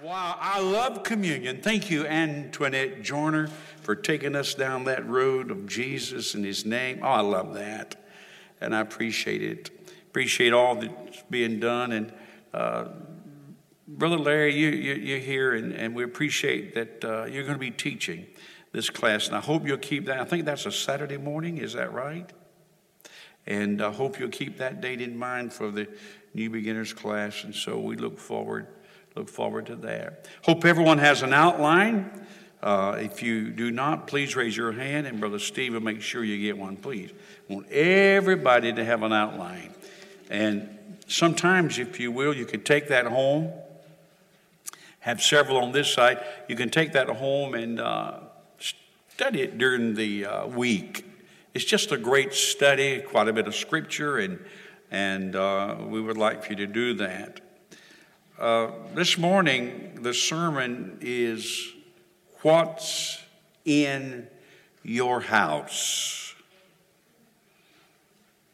Wow, I love communion. Thank you, Antoinette Joyner, for taking us down that road of Jesus and his name. Oh, I love that. And I appreciate it. Appreciate all that's being done. And uh, Brother Larry, you, you, are here, and, and we appreciate that uh, you're going to be teaching this class. And I hope you'll keep that. I think that's a Saturday morning, is that right? And I hope you'll keep that date in mind for the new beginners class. And so we look forward Look forward to that. Hope everyone has an outline. Uh, if you do not, please raise your hand, and Brother Steve will make sure you get one, please. I want everybody to have an outline. And sometimes, if you will, you can take that home, have several on this side. You can take that home and uh, study it during the uh, week. It's just a great study, quite a bit of scripture, and, and uh, we would like for you to do that. Uh, this morning, the sermon is What's in Your House?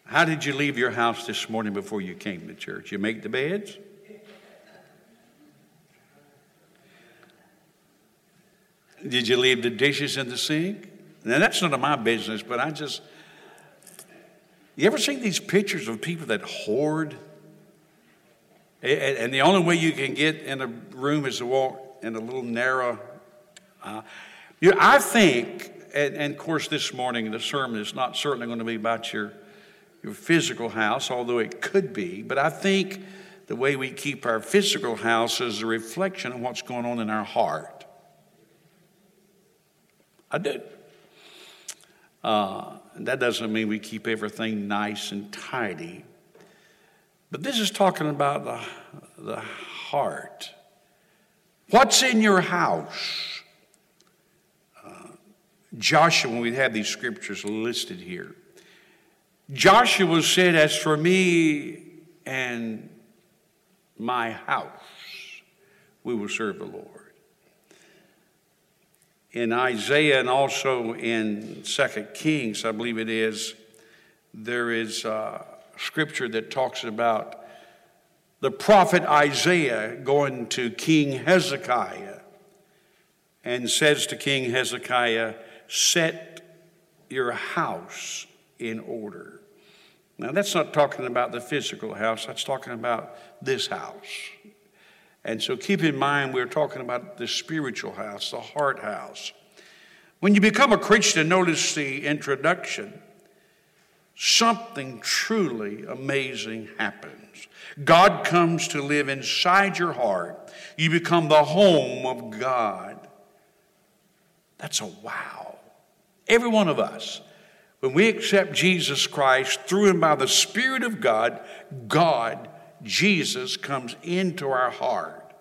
How did you leave your house this morning before you came to church? You make the beds? Did you leave the dishes in the sink? Now, that's none of my business, but I just. You ever seen these pictures of people that hoard? And the only way you can get in a room is to walk in a little narrow. Uh, you know, I think, and, and, of course, this morning the sermon is not certainly going to be about your, your physical house, although it could be, but I think the way we keep our physical house is a reflection of what's going on in our heart. I do. Uh, that doesn't mean we keep everything nice and tidy, but this is talking about the, the heart. What's in your house? Uh, Joshua, when we have these scriptures listed here, Joshua said, As for me and my house, we will serve the Lord. In Isaiah and also in Second Kings, I believe it is, there is. Uh, scripture that talks about the prophet Isaiah going to King Hezekiah and says to King Hezekiah, Set your house in order. Now, that's not talking about the physical house, that's talking about this house. And so keep in mind, we're talking about the spiritual house, the heart house. When you become a Christian, notice the introduction something truly amazing happens. God comes to live inside your heart. You become the home of God. That's a wow. Every one of us, when we accept Jesus Christ through and by the Spirit of God, God, Jesus, comes into our heart.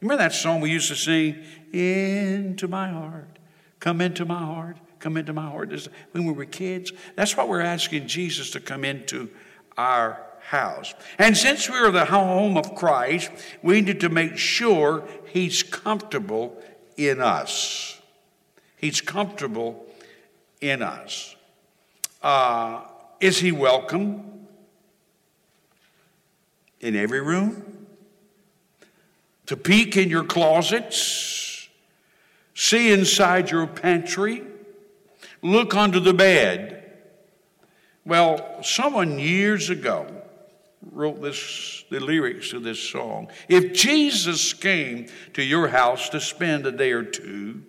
Remember that song we used to sing? Into my heart, come into my heart come into my heart. When we were kids, that's why we're asking Jesus to come into our house. And since we're the home of Christ, we need to make sure He's comfortable in us. He's comfortable in us. Uh, is He welcome in every room? To peek in your closets, see inside your pantry, look under the bed. Well, someone years ago wrote this, the lyrics to this song. If Jesus came to your house to spend a day or two,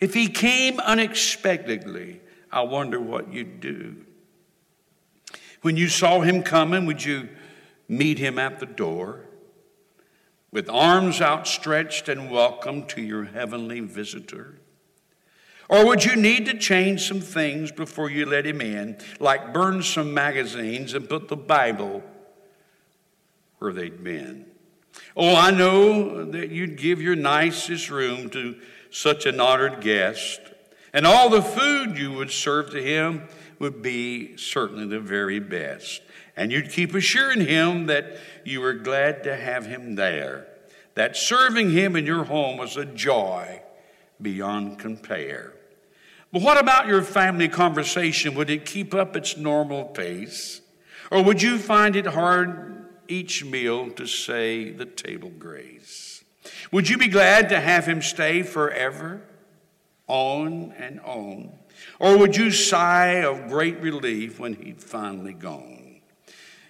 if he came unexpectedly, I wonder what you'd do. When you saw him coming, would you meet him at the door with arms outstretched and welcome to your heavenly visitor? Or would you need to change some things before you let him in, like burn some magazines and put the Bible where they'd been? Oh, I know that you'd give your nicest room to such an honored guest, and all the food you would serve to him would be certainly the very best. And you'd keep assuring him that you were glad to have him there, that serving him in your home was a joy beyond compare. But what about your family conversation? Would it keep up its normal pace? Or would you find it hard each meal to say the table grace? Would you be glad to have him stay forever, on and on? Or would you sigh of great relief when he'd finally gone?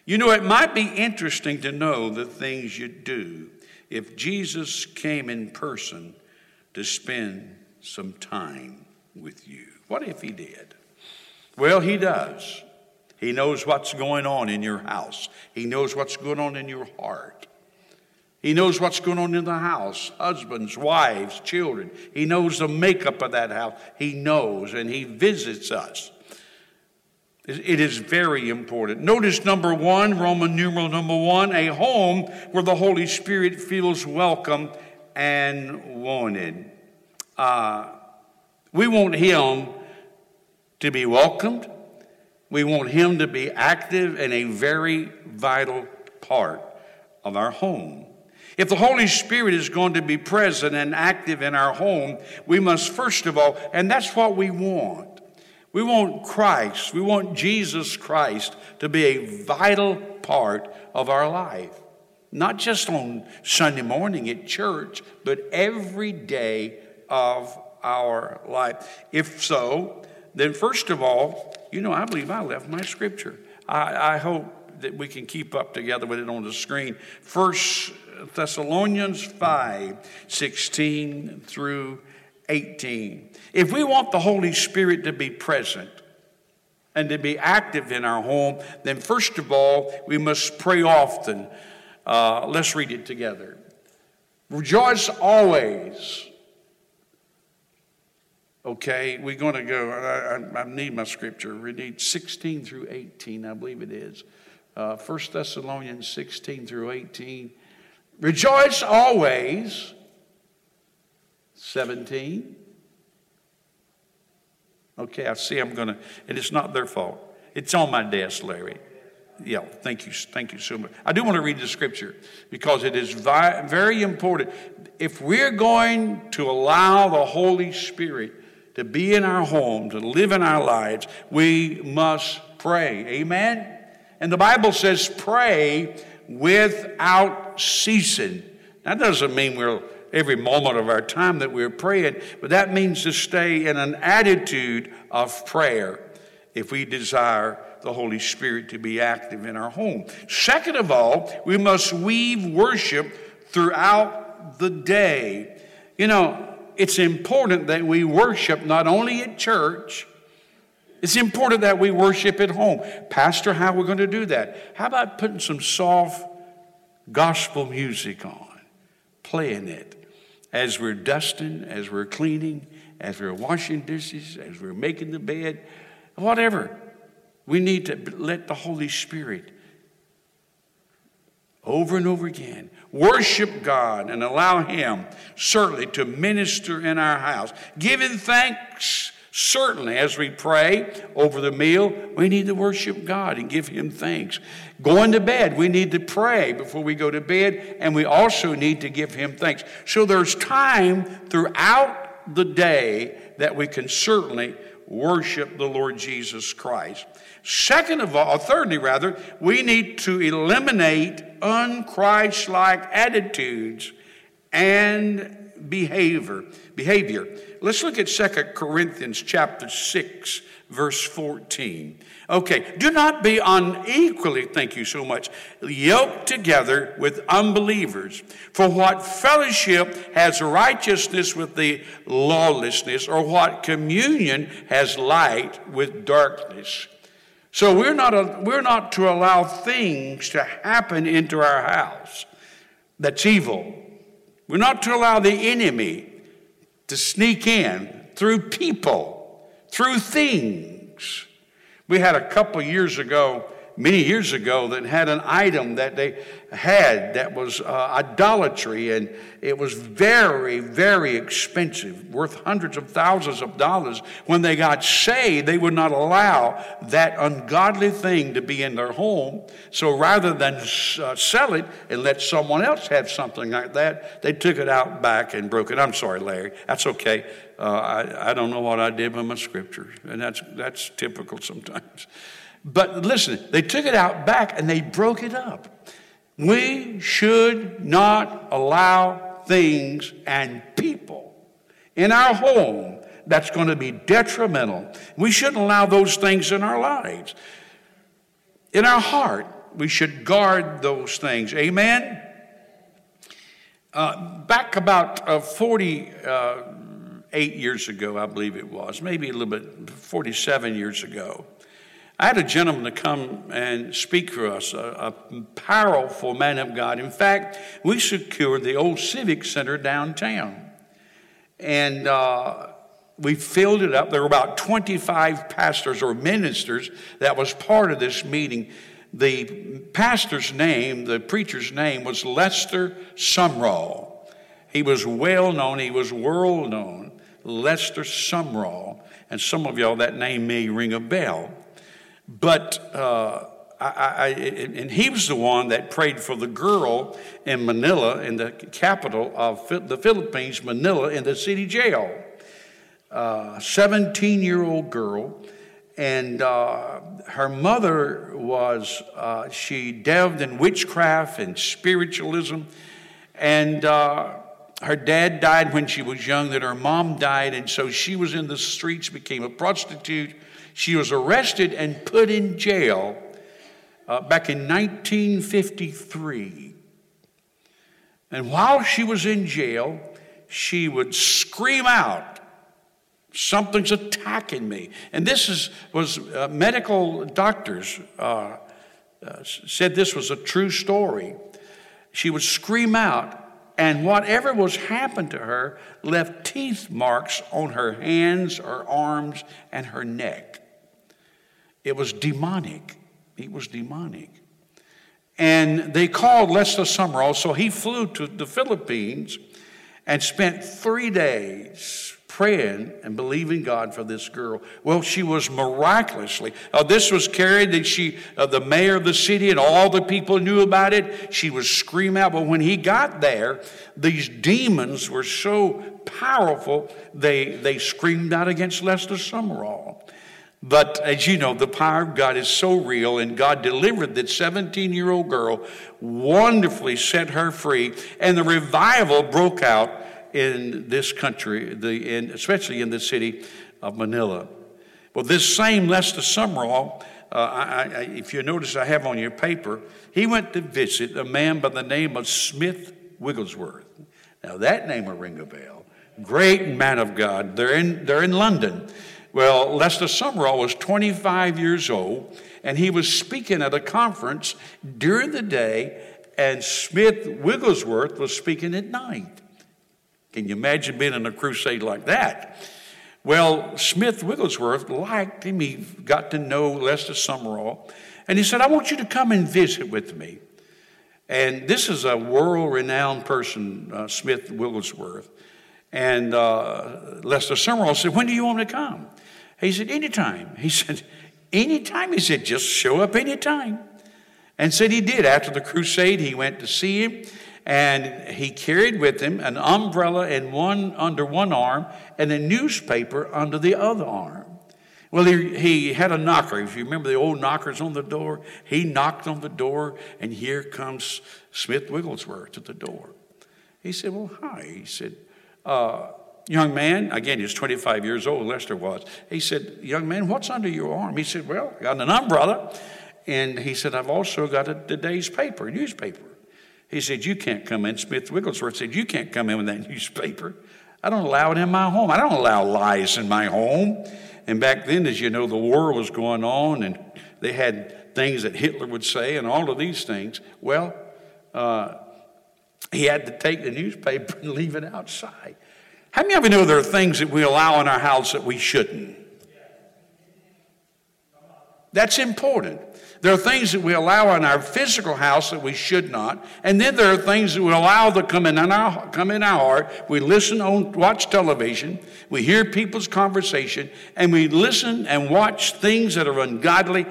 You know, it might be interesting to know the things you'd do if Jesus came in person to spend some time with you. What if he did? Well, he does. He knows what's going on in your house, he knows what's going on in your heart. He knows what's going on in the house husbands, wives, children. He knows the makeup of that house. He knows, and He visits us. It is very important. Notice number one, Roman numeral number one, a home where the Holy Spirit feels welcome and wanted. Uh, we want Him to be welcomed. We want Him to be active and a very vital part of our home. If the Holy Spirit is going to be present and active in our home, we must first of all, and that's what we want. We want Christ, we want Jesus Christ to be a vital part of our life. Not just on Sunday morning at church, but every day of our life. If so, then first of all, you know, I believe I left my scripture. I, I hope that we can keep up together with it on the screen. First Thessalonians 5 16 through 18. If we want the Holy Spirit to be present and to be active in our home, then first of all, we must pray often. Uh, let's read it together. Rejoice always. Okay, we're going to go. I, I, I, need my scripture. We need 16 through 18, I believe it is. Uh, 1 Thessalonians 16 through 18. Rejoice always. 17. Okay, I see I'm going to, and it's not their fault. It's on my desk, Larry. Yeah, thank you. Thank you so much. I do want to read the scripture because it is vi- very important. If we're going to allow the Holy Spirit to be in our home, to live in our lives, we must pray. Amen? And the Bible says, pray without ceasing. That doesn't mean we're every moment of our time that we're praying, but that means to stay in an attitude of prayer if we desire the Holy Spirit to be active in our home. Second of all, we must weave worship throughout the day. You know, it's important that we worship not only at church, it's important that we worship at home. Pastor, how are we going to do that? How about putting some soft gospel music on, playing it as we're dusting, as we're cleaning, as we're washing dishes, as we're making the bed, whatever. We need to let the Holy Spirit over and over again worship God and allow Him certainly to minister in our house, giving thanks Certainly, as we pray over the meal, we need to worship God and give Him thanks. Going to bed, we need to pray before we go to bed, and we also need to give Him thanks. So there's time throughout the day that we can certainly worship the Lord Jesus Christ. Second of all, or thirdly rather, we need to eliminate unchristlike attitudes and behavior. Behavior. Let's look at 2 Corinthians chapter 6, verse 14. Okay, do not be unequally, thank you so much, yoked together with unbelievers. For what fellowship has righteousness with the lawlessness, or what communion has light with darkness? So we're not, a, we're not to allow things to happen into our house that's evil. We're not to allow the enemy to sneak in through people, through things. We had a couple years ago, many years ago, that had an item that they had that was uh, idolatry, and it was very, very expensive, worth hundreds of thousands of dollars. When they got saved, they would not allow that ungodly thing to be in their home. So rather than uh, sell it and let someone else have something like that, they took it out back and broke it. I'm sorry, Larry. That's okay. Uh, I, I don't know what I did with my scriptures, and that's, that's typical sometimes. But listen, they took it out back and they broke it up. We should not allow things, and people in our home that's going to be detrimental. We shouldn't allow those things in our lives. In our heart, we should guard those things. Amen? Uh, back about uh, 48 uh, years ago, I believe it was, maybe a little bit, 47 years ago, I had a gentleman to come and speak for us, a, a powerful man of God. In fact, we secured the old Civic Center downtown. And uh, we filled it up. There were about 25 pastors or ministers that was part of this meeting. The pastor's name, the preacher's name, was Lester Sumrall. He was well known, he was world known. Lester Sumrall. And some of y'all, that name may ring a bell. But, uh, I, I, and he was the one that prayed for the girl in Manila, in the capital of the Philippines, Manila, in the city jail. 17 year old girl. And uh, her mother was, uh, she delved in witchcraft and spiritualism. And uh, her dad died when she was young, then her mom died. And so she was in the streets, became a prostitute she was arrested and put in jail uh, back in 1953. And while she was in jail, she would scream out, Something's attacking me. And this is, was uh, medical doctors uh, uh said this was a true story. She would scream out, and whatever was happened to her left teeth marks on her hands, her arms, and her neck. It was demonic. He was demonic. And they called Lester Sumrall, so he flew to the Philippines and spent three days praying and believing God for this girl. Well, she was miraculously. Uh, this was carried that she, uh, the mayor of the city, and all the people knew about it. She was screaming out. But when he got there, these demons were so powerful they they screamed out against Lester Sumrall. But as you know, the power of God is so real, and God delivered that 17 year old girl, wonderfully set her free, and the revival broke out in this country, the, in, especially in the city of Manila. Well, this same Lester Sumrall, uh, I, I, if you notice, I have on your paper, he went to visit a man by the name of Smith Wigglesworth. Now, that name will ring a bell. Great man of God. They're in, they're in London. Well, Lester Sumrall was 25 years old, and he was speaking at a conference during the day, and Smith Wigglesworth was speaking at night. Can you imagine being in a crusade like that? Well, Smith Wigglesworth liked him. He got to know Lester Sumrall, and he said, I want you to come and visit with me. And this is a world renowned person, uh, Smith Wigglesworth. And uh, Lester Sumrall said, When do you want me to come? He said, Anytime. He said, Anytime? He said, Just show up anytime. And said he did. After the crusade, he went to see him and he carried with him an umbrella in one under one arm and a newspaper under the other arm. Well, he, he had a knocker. If you remember the old knockers on the door, he knocked on the door, and here comes Smith Wigglesworth to the door. He said, Well, hi. He said, uh, young man, again, he's 25 years old, Lester was. He said, Young man, what's under your arm? He said, Well, I got an umbrella. And he said, I've also got a, today's paper, newspaper. He said, You can't come in. Smith Wigglesworth said, You can't come in with that newspaper. I don't allow it in my home. I don't allow lies in my home. And back then, as you know, the war was going on and they had things that Hitler would say and all of these things. Well, uh, he had to take the newspaper and leave it outside. How many of you know there are things that we allow in our house that we shouldn't? That's important. There are things that we allow in our physical house that we should not, and then there are things that we allow to come in our come in our heart. We listen on watch television, we hear people's conversation, and we listen and watch things that are ungodly,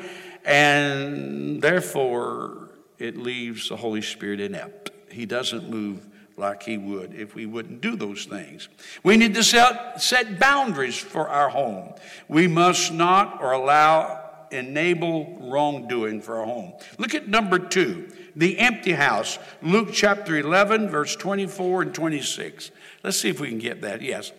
and therefore it leaves the Holy Spirit inept. He doesn't move like he would if we wouldn't do those things. We need to set, set boundaries for our home. We must not or allow enable wrongdoing for our home. Look at number two. the empty house. Luke chapter 11, verse 24 and 26. Let's see if we can get that. Yes.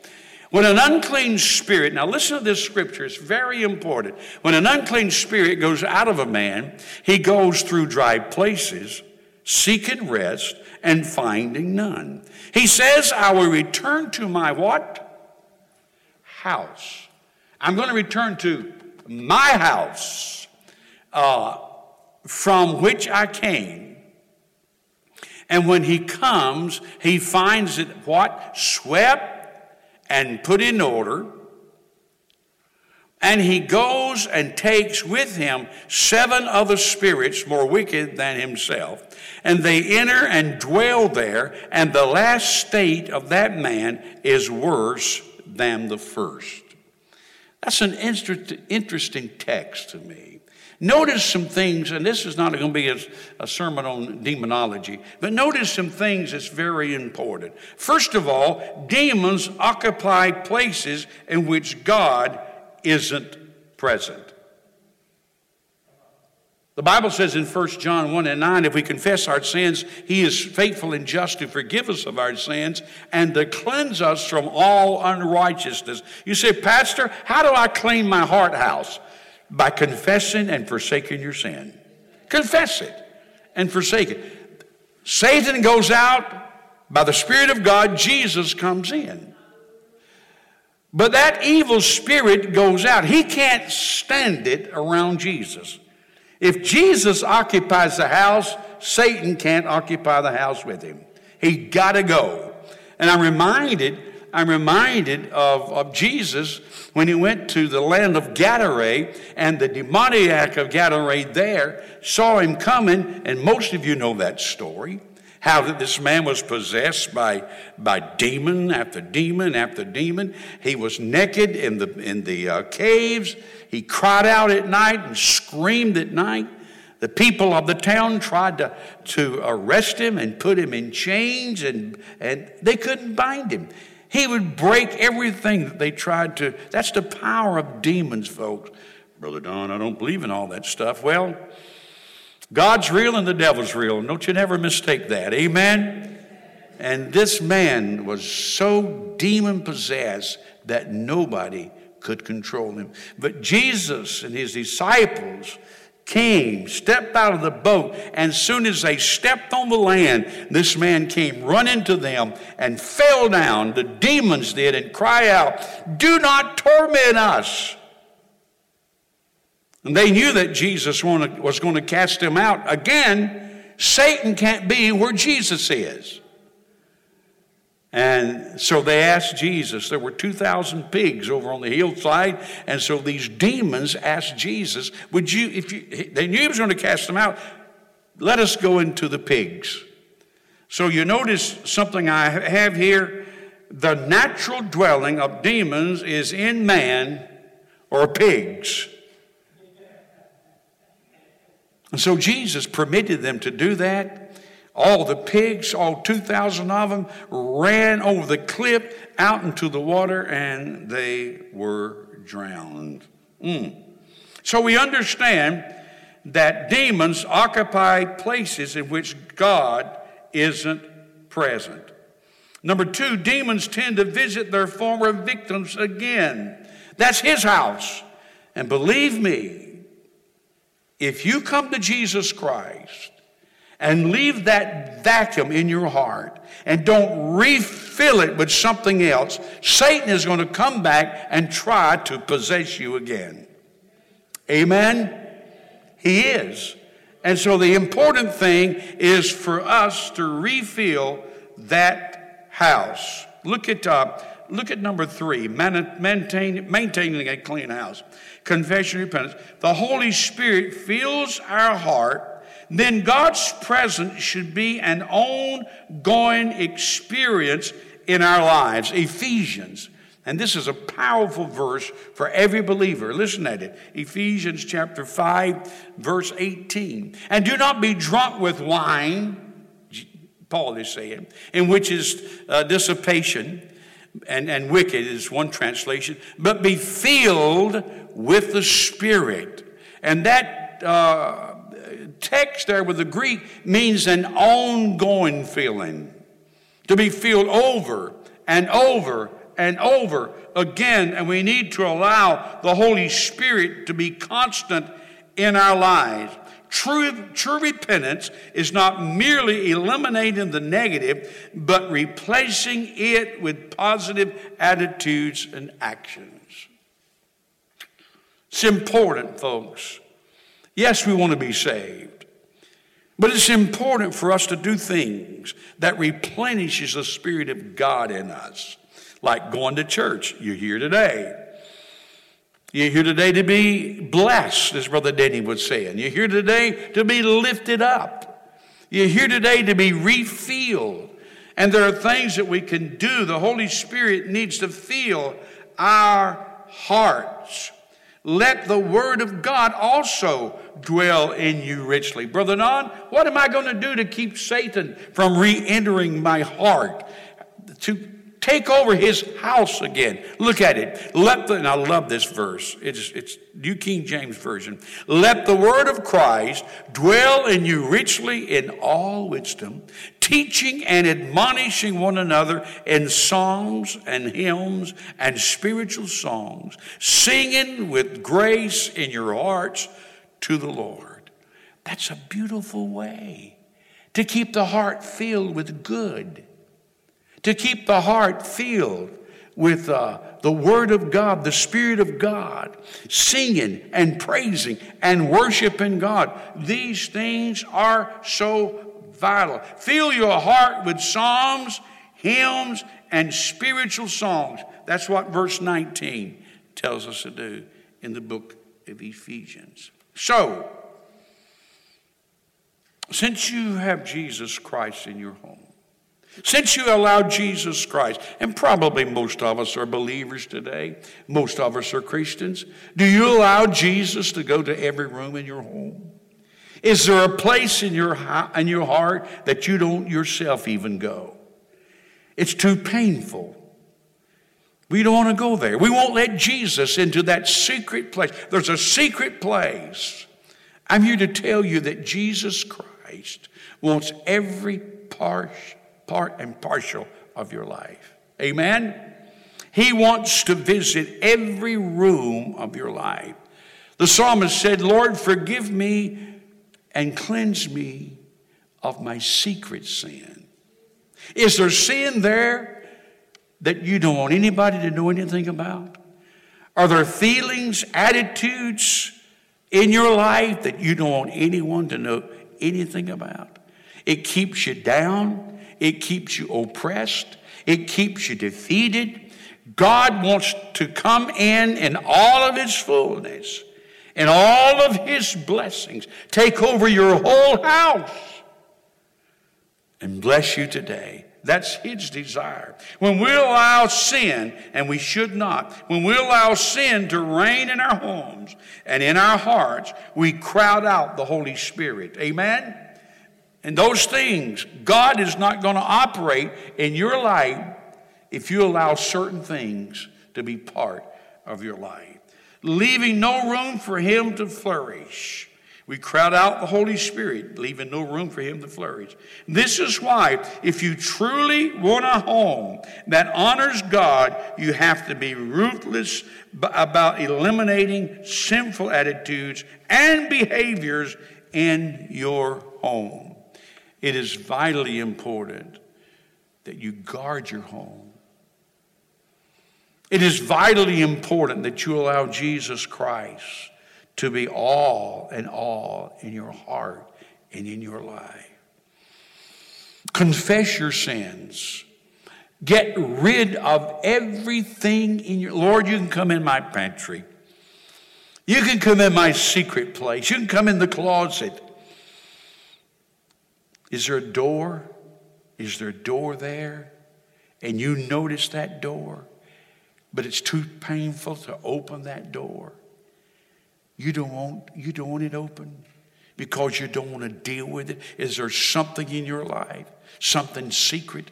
When an unclean spirit, now listen to this scripture, it's very important. When an unclean spirit goes out of a man, he goes through dry places, seeking rest and finding none. He says, I will return to my what? House. I'm going to return to my house uh, from which I came. And when he comes, he finds it what? Swept and put in order. And he goes and takes with him seven other spirits more wicked than himself. And they enter and dwell there, and the last state of that man is worse than the first. That's an interesting text to me. Notice some things, and this is not going to be a, a, sermon on demonology, but notice some things that's very important. First of all, demons occupy places in which God isn't present. The Bible says in 1 John 1 and 9, if we confess our sins, he is faithful and just to forgive us of our sins and to cleanse us from all unrighteousness. You say, Pastor, how do I clean my heart house? by confessing and forsaking your sin. Confess it and forsake it. Satan goes out, by the Spirit of God, Jesus comes in. But that evil spirit goes out. He can't stand it around Jesus. If Jesus occupies the house, Satan can't occupy the house with him. He got to go. And I'm reminded I'm reminded of, of Jesus when he went to the land of Gadara, and the demoniac of Gadara there saw him coming, and most of you know that story. How that this man was possessed by, by demon after demon after demon. He was naked in the, in the uh, caves. He cried out at night and screamed at night. The people of the town tried to, to arrest him and put him in chains, and, and they couldn't bind him. He would break everything that they tried to. That's the power of demons, folks. Brother Don, I don't believe in all that stuff. Well, God's real and the devil's real. Don't you never mistake that. Amen? And this man was so demon possessed that nobody could control him. But Jesus and his disciples came, stepped out of the boat, and as soon as they stepped on the land, this man came running to them and fell down. The demons did and cry out, Do not torment us. And they knew that Jesus was going to cast them out. Again, Satan can't be where Jesus is. And so they asked Jesus. There were 2,000 pigs over on the hillside. And so these demons asked Jesus, Would you, if you, they knew he was going to cast them out, let us go into the pigs. So you notice something I have here. The natural dwelling of demons is in man or pigs. And so Jesus permitted them to do that. All the pigs, all 2,000 of them, ran over the cliff out into the water and they were drowned. Mm. So we understand that demons occupy places in which God isn't present. Number two, demons tend to visit their former victims again. That's his house. And believe me, if you come to Jesus Christ, and leave that vacuum in your heart and don't refill it with something else, Satan is going to come back and try to possess you again. Amen? He is. And so the important thing is for us to refill that house. Look at, uh, look at number three maintain, maintaining a clean house. Confession, repentance. The Holy Spirit fills our heart then God's presence should be an ongoing experience in our lives. Ephesians. And this is a powerful verse for every believer. Listen at it. Ephesians chapter 5, verse 18. And do not be drunk with wine, Paul is saying, in which is uh, dissipation, and, and wicked is one translation, but be filled with the Spirit. And that uh, text there with the Greek means an ongoing feeling. To be filled over and over and over again. And we need to allow the Holy Spirit to be constant in our lives. True, true repentance is not merely eliminating the negative, but replacing it with positive attitudes and actions. It's important, folks. Yes, we want to be saved. But it's important for us to do things that replenishes the Spirit of God in us, like going to church. You're here today. You're here today to be blessed, as Brother Denny would say. And you're here today to be lifted up. You're here today to be refilled. And there are things that we can do. The Holy Spirit needs to fill our hearts. Let the Word of God also dwell in you richly. Brother Don, what am I going to do to keep Satan from re entering my heart? To take over his house again. Look at it. Let the, and I love this verse. It's, it's New King James Version. Let the word of Christ dwell in you richly in all wisdom, teaching and admonishing one another in songs and hymns and spiritual songs, singing with grace in your hearts to the Lord. That's a beautiful way to keep the heart filled with good to keep the heart filled with uh, the Word of God, the Spirit of God, singing and praising and worshiping God. These things are so vital. Fill your heart with psalms, hymns, and spiritual songs. That's what verse 19 tells us to do in the book of Ephesians. So, since you have Jesus Christ in your home, since you allowed Jesus Christ, and probably most of us are believers today, most of us are Christians, do you allow Jesus to go to every room in your home? Is there a place in your, in your heart that you don't yourself even go? It's too painful. We don't want to go there. We won't let Jesus into that secret place. There's a secret place. I'm here to tell you that Jesus Christ wants every part part and partial of your life. Amen? He wants to visit every room of your life. The psalmist said, Lord, forgive me and cleanse me of my secret sin. Is there sin there that you don't want anybody to know anything about? Are there feelings, attitudes in your life that you don't want anyone to know anything about? It keeps you down. It keeps you oppressed. It keeps you defeated. God wants to come in in all of his fullness and all of his blessings, take over your whole house and bless you today. That's his desire. When we allow sin, and we should not, when we allow sin to reign in our homes and in our hearts, we crowd out the Holy Spirit. Amen? And those things, God is not going to operate in your life if you allow certain things to be part of your life, leaving no room for Him to flourish. We crowd out the Holy Spirit, leaving no room for Him to flourish. This is why, if you truly want a home that honors God, you have to be ruthless about eliminating sinful attitudes and behaviors in your home. It is vitally important that you guard your home. It is vitally important that you allow Jesus Christ to be all and all in your heart and in your life. Confess your sins. Get rid of everything in your Lord, you can come in my pantry. You can come in my secret place. You can come in the closet. Is there a door? Is there a door there? And you notice that door, but it's too painful to open that door. You don't want, you don't want it open because you don't want to deal with it. Is there something in your life, something secret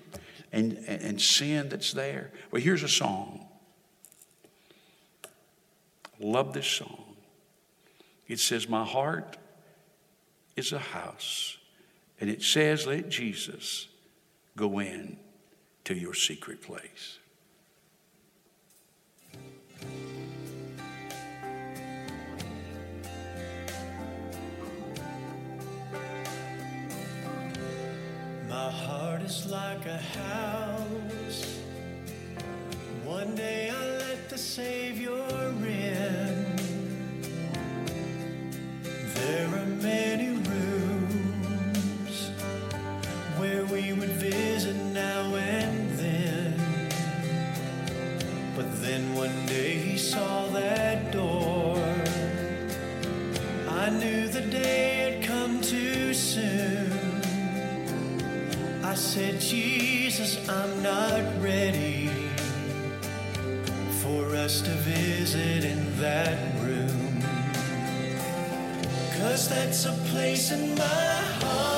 and, and, and sin that's there? Well, here's a song. Love this song. It says, My heart is a house. And it says, let Jesus go in to your secret place. My heart is like a house. One day I let the Savior in. There are many now and then. But then one day he saw that door. I knew the day had come too soon. I said, Jesus, I'm not ready for us to visit in that room. Cause that's a place in my heart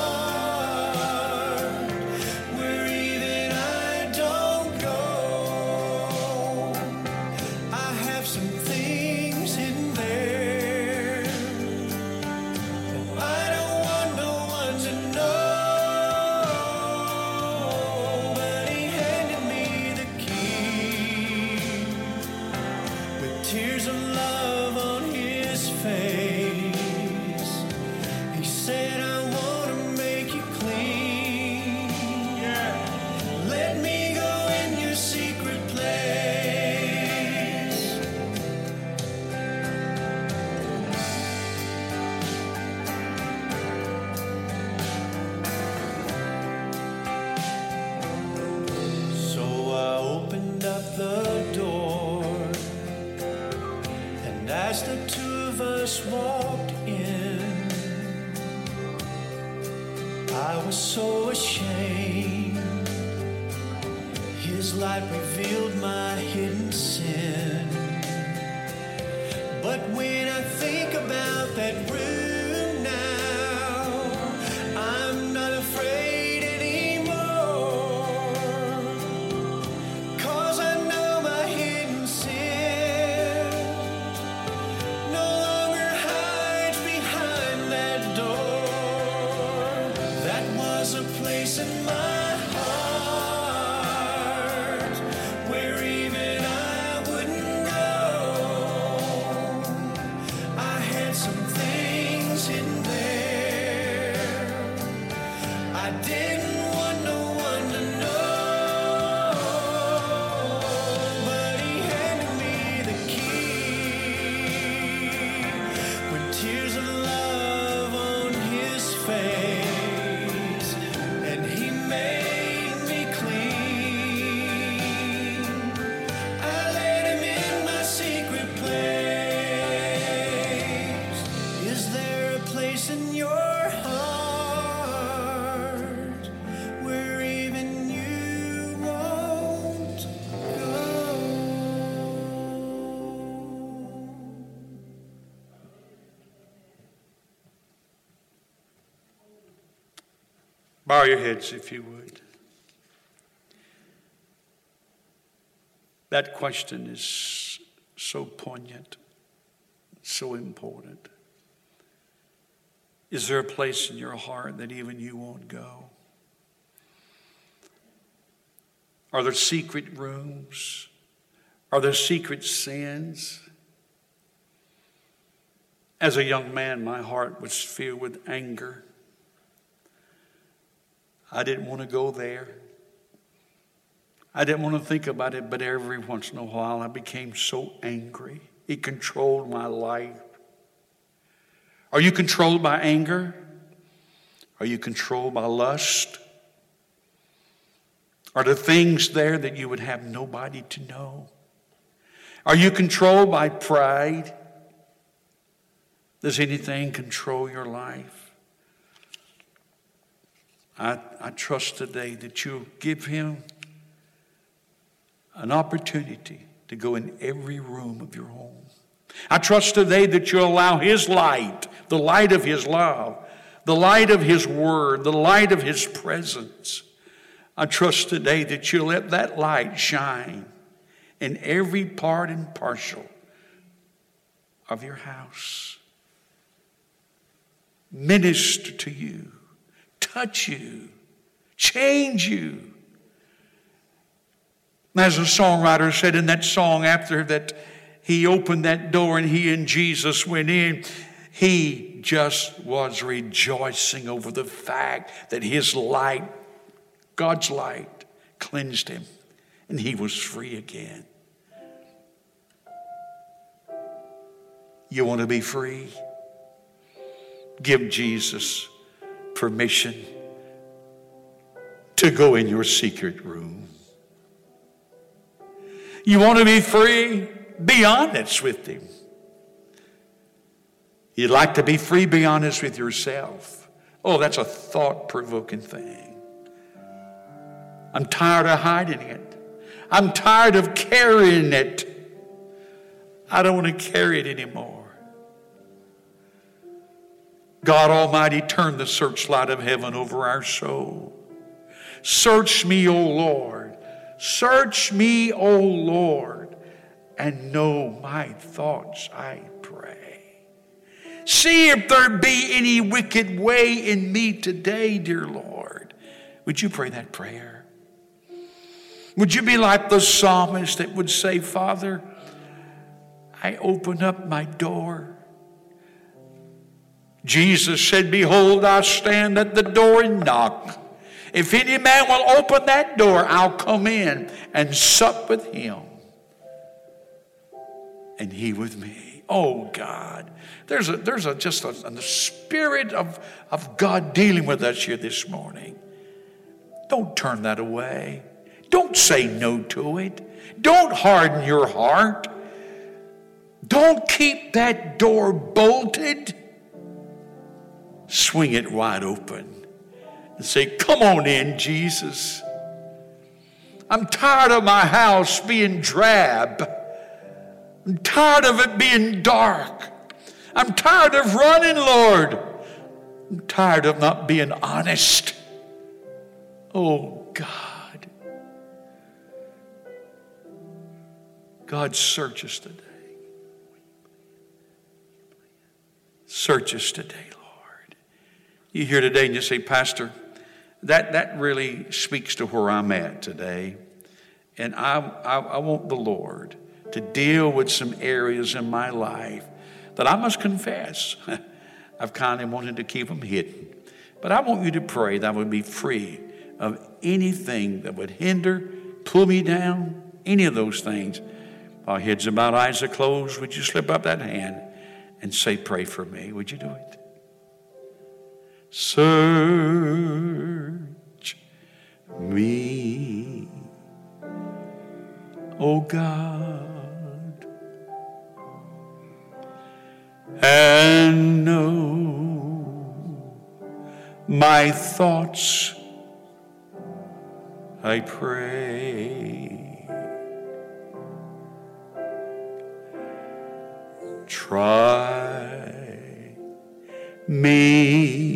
light revealed Bow your heads if you would. That question is so poignant, so important. Is there a place in your heart that even you won't go? Are there secret rooms? Are there secret sins? As a young man, my heart was filled with anger. I didn't want to go there. I didn't want to think about it, but every once in a while I became so angry. It controlled my life. Are you controlled by anger? Are you controlled by lust? Are there things there that you would have nobody to know? Are you controlled by pride? Does anything control your life? I, I trust today that you'll give him an opportunity to go in every room of your home. I trust today that you'll allow his light, the light of his love, the light of his word, the light of his presence. I trust today that you'll let that light shine in every part and partial of your house. minister to you, touch you, change you. As a songwriter said in that song after that he opened that door and he and Jesus went in, he just was rejoicing over the fact that his light, God's light, cleansed him and he was free again. You want to be free? Give Jesus permission to go in your secret room. You want to be free? Be honest with Him. You'd like to be free? Be honest with yourself. Oh, that's a thought provoking thing. I'm tired of hiding it. I'm tired of carrying it. I don't want to carry it anymore. God Almighty, turn the searchlight of heaven over our soul. Search me, O Lord. Search me, O Lord, and know my thoughts, I pray. See if there be any wicked way in me today, dear Lord. Would you pray that prayer? Would you be like the psalmist that would say, Father, I open up my door Jesus said, Behold, I stand at the door and knock. If any man will open that door, I'll come in and sup with him and he with me. Oh God. There's a there's a just a, a spirit of, of God dealing with us here this morning. Don't turn that away. Don't say no to it. Don't harden your heart. Don't keep that door bolted swing it wide open and say, Come on in, Jesus. I'm tired of my house being drab. I'm tired of it being dark. I'm tired of running, Lord. I'm tired of not being honest. Oh, God. God, search us today. Search us today, you here today and you say, Pastor, that, that really speaks to where I'm at today. And I, I, I want the Lord to deal with some areas in my life that I must confess. I've kind of wanted to keep them hidden. But I want you to pray that I would be free of anything that would hinder, pull me down, any of those things. While heads bowed, eyes are closed, would you slip up that hand and say, Pray for me? Would you do it? Search me, O God, and know my thoughts, I pray. Try me,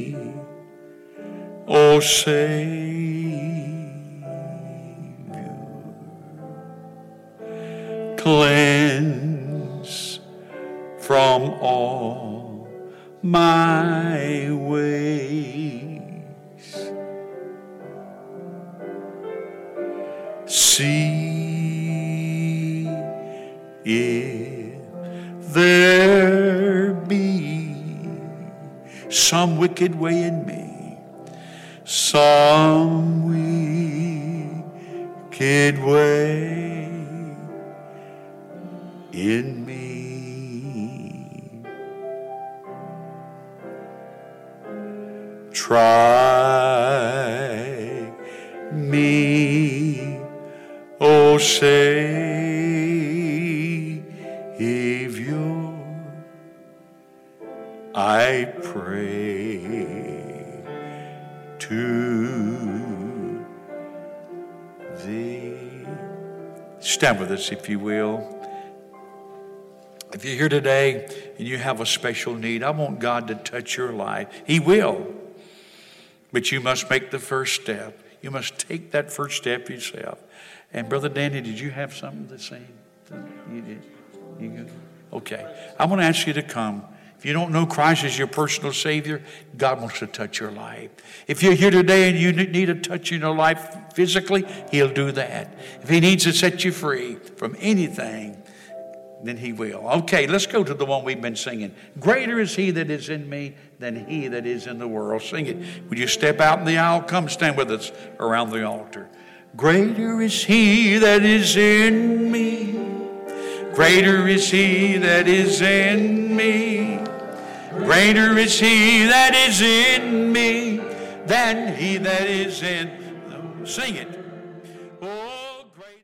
O Savior. Cleanse from all my ways. See if there be some wicked way in me, some wicked way in me. Try me, oh Savior. To thee. Stand with us, if you will. If you're here today and you have a special need, I want God to touch your life. He will. But you must make the first step. You must take that first step yourself. And Brother Danny, did you have something to say? You did? You good? Okay. I want to ask you to come. If you don't know Christ as your personal Savior, God wants to touch your life. If you're here today and you need a touch in your life physically, He'll do that. If He needs to set you free from anything, then He will. Okay, let's go to the one we've been singing. Greater is He that is in me than He that is in the world. Sing it. Would you step out in the aisle? Come stand with us around the altar. Greater is He that is in me. Greater is He that is in me. Greater is he that is in me than he that is in. them. Sing it.